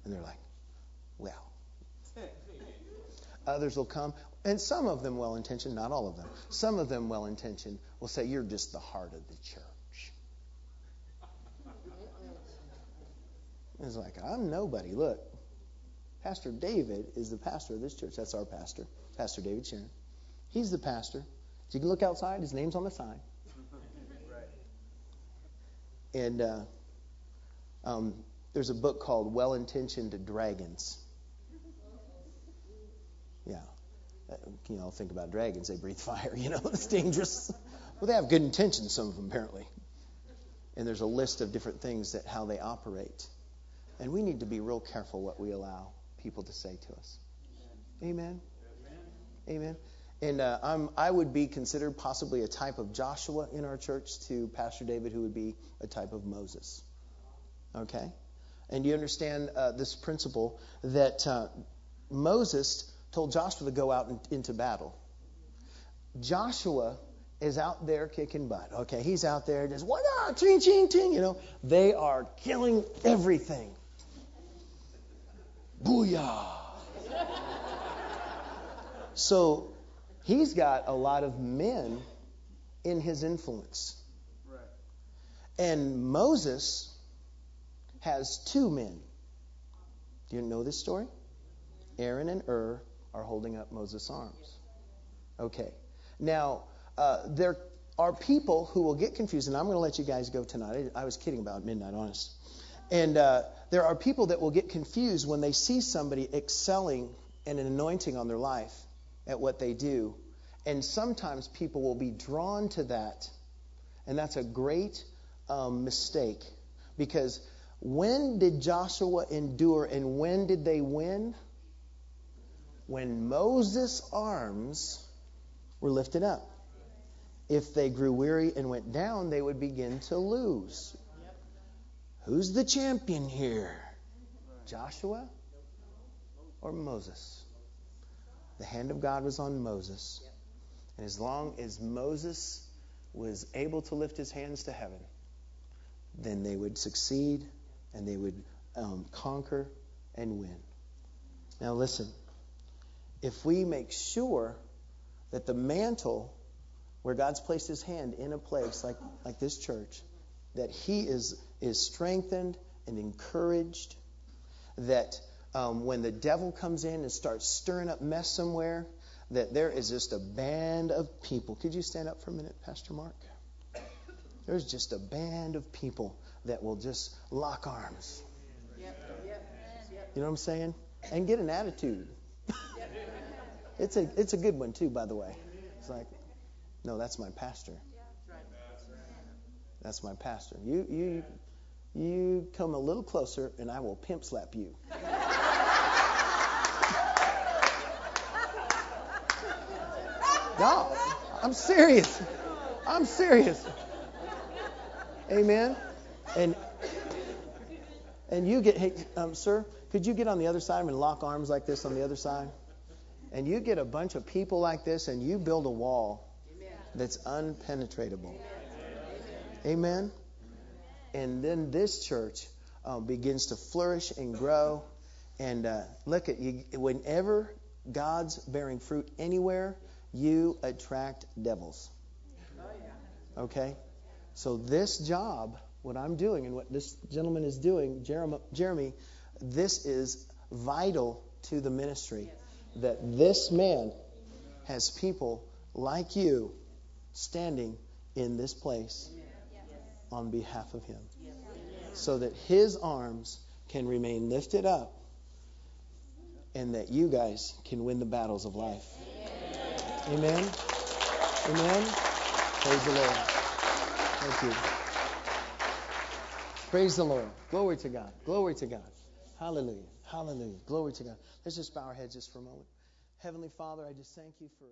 And they're like, well. Others will come, and some of them well intentioned, not all of them. Some of them well intentioned will say, You're just the heart of the church. It's like, I'm nobody. Look, Pastor David is the pastor of this church. That's our pastor, Pastor David Sharon. He's the pastor. So you can look outside, his name's on the sign. right. And uh, um, there's a book called Well Intentioned Dragons. Yeah. Uh, you know, think about dragons. They breathe fire, you know, it's dangerous. Well, they have good intentions, some of them, apparently. And there's a list of different things that how they operate. And we need to be real careful what we allow people to say to us. Amen. Amen. And uh, I'm, I would be considered possibly a type of Joshua in our church to Pastor David, who would be a type of Moses. Okay? And you understand uh, this principle that uh, Moses told Joshua to go out in, into battle. Joshua is out there kicking butt. Okay, he's out there just what up, ching ching ching. You know, they are killing everything. Booyah! so he's got a lot of men in his influence. And Moses has two men. Do you know this story? Aaron and Hur are holding up Moses' arms. Okay. Now, uh, there are people who will get confused, and I'm going to let you guys go tonight. I, I was kidding about midnight, honest. And uh, there are people that will get confused when they see somebody excelling and an anointing on their life at what they do. And sometimes people will be drawn to that. And that's a great um, mistake. Because when did Joshua endure and when did they win? When Moses' arms were lifted up. If they grew weary and went down, they would begin to lose. Who's the champion here? Joshua or Moses? The hand of God was on Moses. And as long as Moses was able to lift his hands to heaven, then they would succeed and they would um, conquer and win. Now, listen. If we make sure that the mantle where God's placed his hand in a place like, like this church, that he is, is strengthened and encouraged, that um, when the devil comes in and starts stirring up mess somewhere, that there is just a band of people. Could you stand up for a minute, Pastor Mark? There's just a band of people that will just lock arms. You know what I'm saying? And get an attitude. it's a it's a good one too, by the way. It's like, no, that's my pastor. That's my pastor. You you you come a little closer and I will pimp slap you. no, I'm serious. I'm serious. Amen. And and you get hey um, sir, could you get on the other side and lock arms like this on the other side? And you get a bunch of people like this and you build a wall that's unpenetratable. Amen. And then this church uh, begins to flourish and grow. And uh, look at you. Whenever God's bearing fruit anywhere, you attract devils. Okay. So this job, what I'm doing, and what this gentleman is doing, Jeremy, this is vital to the ministry. That this man has people like you standing in this place on behalf of him. So that his arms can remain lifted up and that you guys can win the battles of life. Amen. Amen. Praise the Lord. Thank you. Praise the Lord. Glory to God. Glory to God. Hallelujah. Hallelujah. Glory to God. Let's just bow our heads just for a moment. Heavenly Father, I just thank you for.